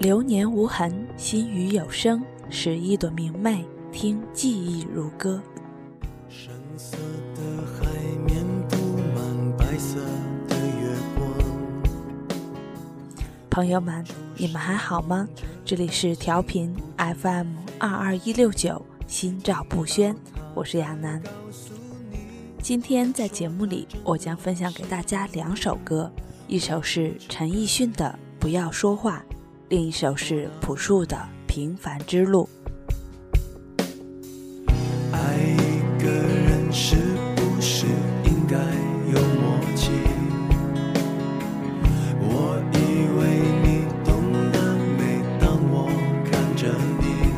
流年无痕，心语有声，拾一朵明媚，听记忆如歌。深色的海面布满白色的月光。朋友们，你们还好吗？这里是调频 FM 二二一六九，心照不宣，我是亚楠。今天在节目里，我将分享给大家两首歌，一首是陈奕迅的《不要说话》，另一首是朴树的《平凡之路》。爱一个人是不是应该有默契？我以为你懂得，每当我看着你，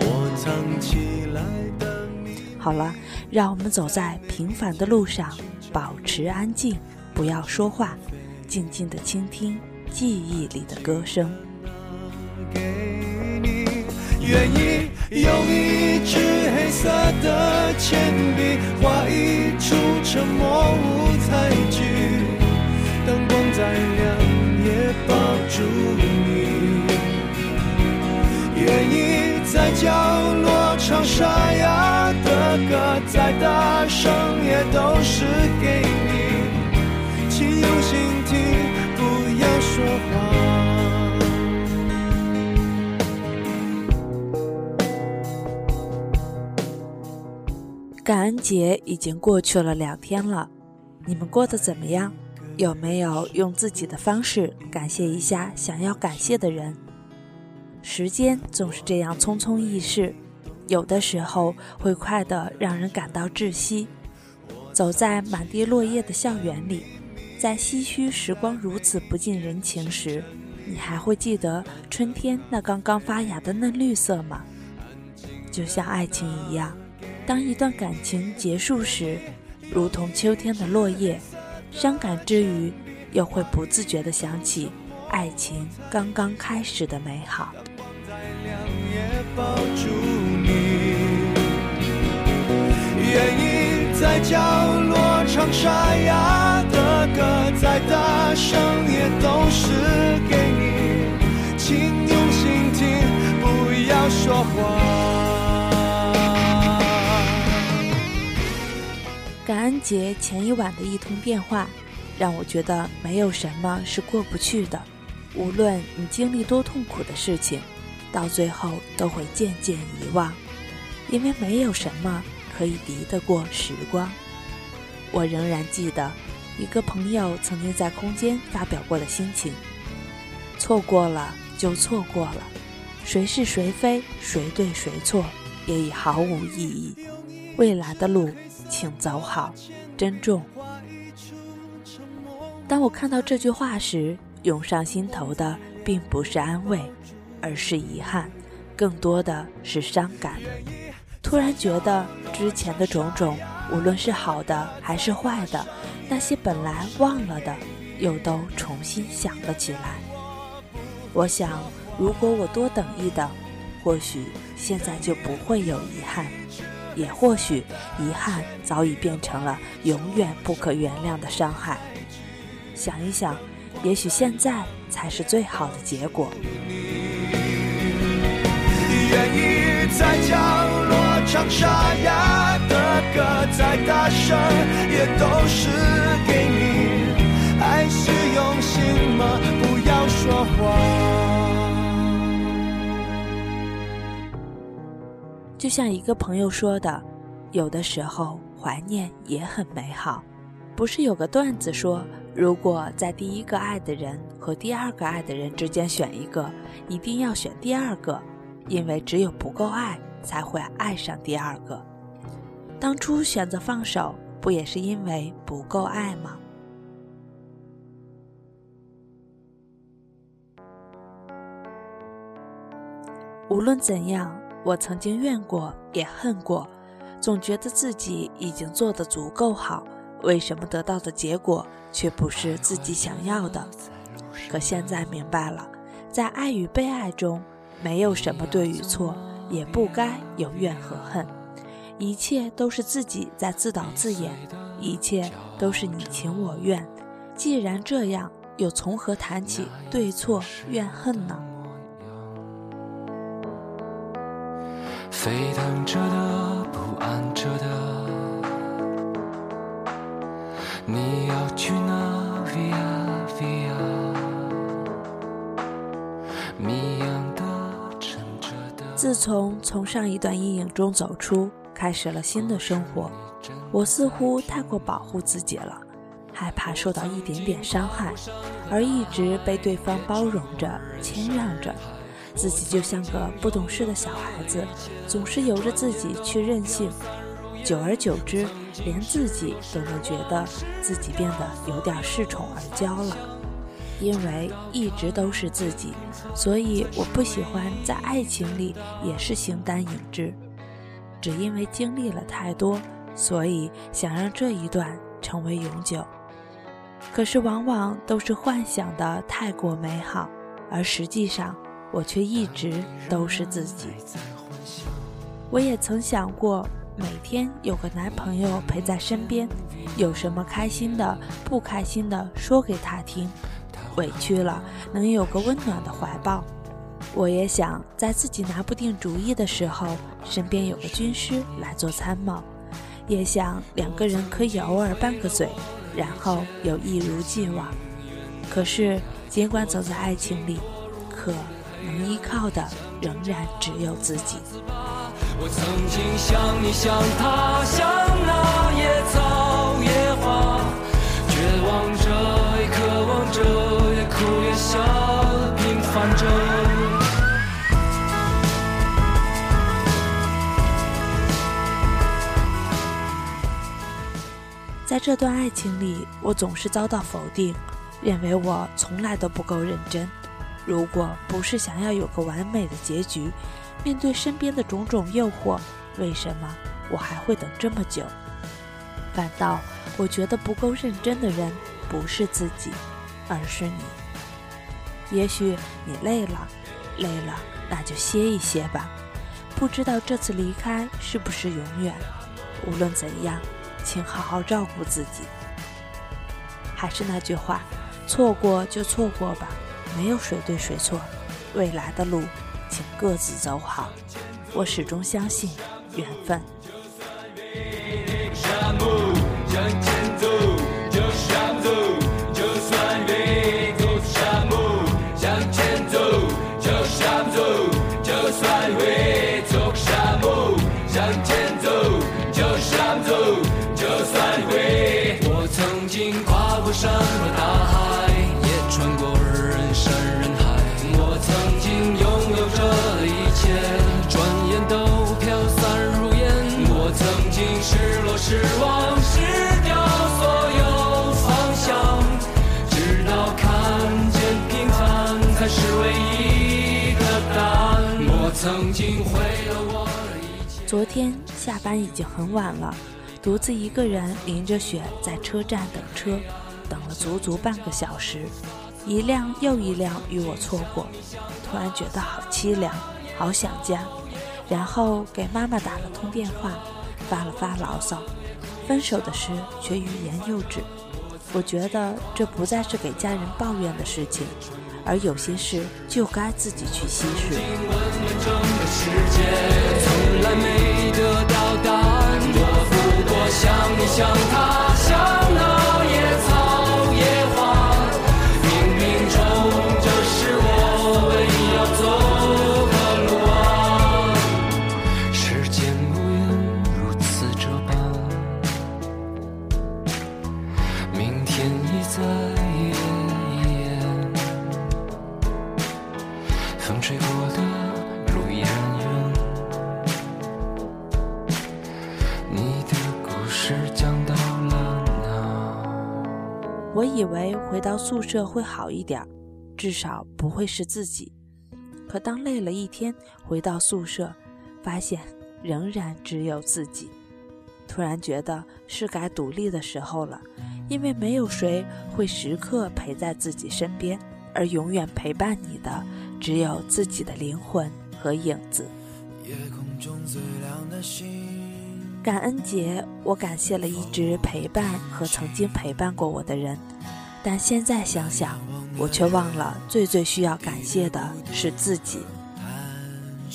我藏起来的秘密。好了，让我们走在平凡的路上，保持安静，不要说话，静静的倾听记忆里的歌声。给你，愿意用一支黑色的铅笔画一出沉默舞台剧，灯光再亮也抱住你，愿意在角落唱沙哑的歌，再大声也都感恩节已经过去了两天了，你们过得怎么样？有没有用自己的方式感谢一下想要感谢的人？时间总是这样匆匆易逝，有的时候会快得让人感到窒息。走在满地落叶的校园里，在唏嘘时光如此不近人情时，你还会记得春天那刚刚发芽的嫩绿色吗？就像爱情一样。当一段感情结束时，如同秋天的落叶，伤感之余，又会不自觉地想起爱情刚刚开始的美好。再亮也抱住你，愿意在角落唱沙哑的歌，再大声也都是给你，请用心听，不要说话。感恩节前一晚的一通电话，让我觉得没有什么是过不去的。无论你经历多痛苦的事情，到最后都会渐渐遗忘，因为没有什么可以敌得过时光。我仍然记得一个朋友曾经在空间发表过的心情：错过了就错过了，谁是谁非，谁对谁错，也已毫无意义。未来的路。请走好，珍重。当我看到这句话时，涌上心头的并不是安慰，而是遗憾，更多的是伤感。突然觉得之前的种种，无论是好的还是坏的，那些本来忘了的，又都重新想了起来。我想，如果我多等一等，或许现在就不会有遗憾。也或许，遗憾早已变成了永远不可原谅的伤害。想一想，也许现在才是最好的结果。愿意在角落唱沙哑的歌，再大声也都是给你。爱是用心吗？不要说谎。就像一个朋友说的，有的时候怀念也很美好。不是有个段子说，如果在第一个爱的人和第二个爱的人之间选一个，一定要选第二个，因为只有不够爱，才会爱上第二个。当初选择放手，不也是因为不够爱吗？无论怎样。我曾经怨过，也恨过，总觉得自己已经做得足够好，为什么得到的结果却不是自己想要的？可现在明白了，在爱与被爱中，没有什么对与错，也不该有怨和恨，一切都是自己在自导自演，一切都是你情我愿。既然这样，又从何谈起对错怨恨呢？沸腾着的，不安着的。你要去哪？Via Via，谜样的，沉着的。自从从上一段阴影中走出，开始了新的生活，我似乎太过保护自己了，害怕受到一点点伤害，而一直被对方包容着、谦让着。自己就像个不懂事的小孩子，总是由着自己去任性，久而久之，连自己都能觉得自己变得有点恃宠而骄了。因为一直都是自己，所以我不喜欢在爱情里也是形单影只。只因为经历了太多，所以想让这一段成为永久。可是往往都是幻想的太过美好，而实际上。我却一直都是自己。我也曾想过，每天有个男朋友陪在身边，有什么开心的、不开心的说给他听，委屈了能有个温暖的怀抱。我也想在自己拿不定主意的时候，身边有个军师来做参谋，也想两个人可以偶尔拌个嘴，然后又一如既往。可是，尽管走在爱情里，可。能依靠的仍然只有自己。我曾经像你，像他，像那野草野花，绝望着，也渴望着，也哭也笑，平凡着。在这段爱情里，我总是遭到否定，认为我从来都不够认真。如果不是想要有个完美的结局，面对身边的种种诱惑，为什么我还会等这么久？反倒我觉得不够认真的人不是自己，而是你。也许你累了，累了那就歇一歇吧。不知道这次离开是不是永远？无论怎样，请好好照顾自己。还是那句话，错过就错过吧。没有谁对谁错，未来的路，请各自走好。我始终相信缘分。失望，失掉所有方向，直到看见平凡才是唯一的答案。我曾经毁了我的一切。昨天下班已经很晚了，独自一个人淋着雪在车站等车，等了足足半个小时，一辆又一辆与我错过，突然觉得好凄凉，好想家，然后给妈妈打了通电话，发了发牢骚。分手的事却欲言又止，我觉得这不再是给家人抱怨的事情，而有些事就该自己去稀释。我以为回到宿舍会好一点，至少不会是自己。可当累了一天回到宿舍，发现仍然只有自己。突然觉得是该独立的时候了，因为没有谁会时刻陪在自己身边，而永远陪伴你的只有自己的灵魂和影子。夜空中最亮的星。感恩节，我感谢了一直陪伴和曾经陪伴过我的人，但现在想想，我却忘了最最需要感谢的是自己。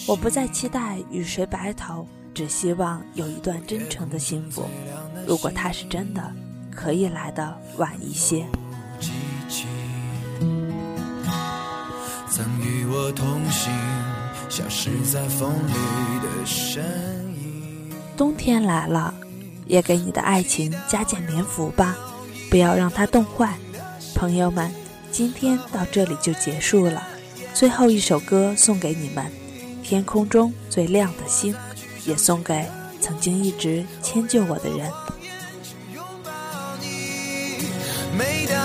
我不再期待与谁白头，只希望有一段真诚的幸福。如果它是真的，可以来的晚一些。曾与我同行，消失在风里的身影。冬天来了，也给你的爱情加件棉服吧，不要让它冻坏。朋友们，今天到这里就结束了。最后一首歌送给你们，天空中最亮的星，也送给曾经一直迁就我的人。拥抱你，每当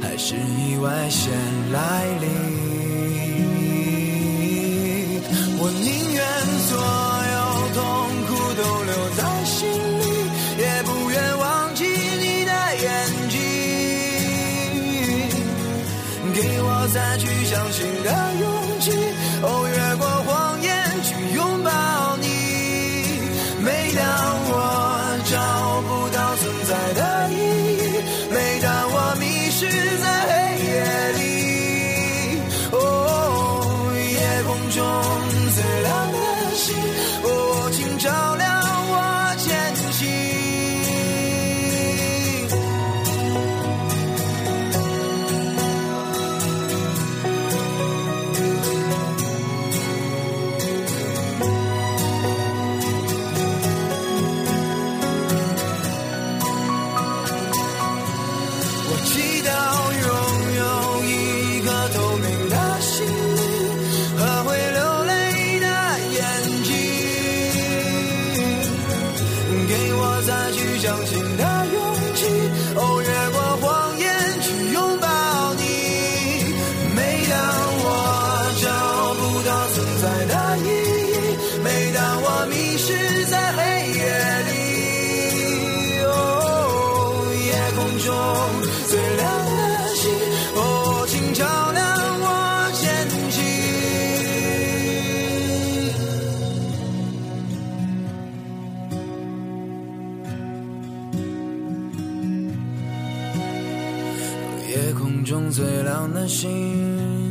还是意外先来临？夜空中最亮的星，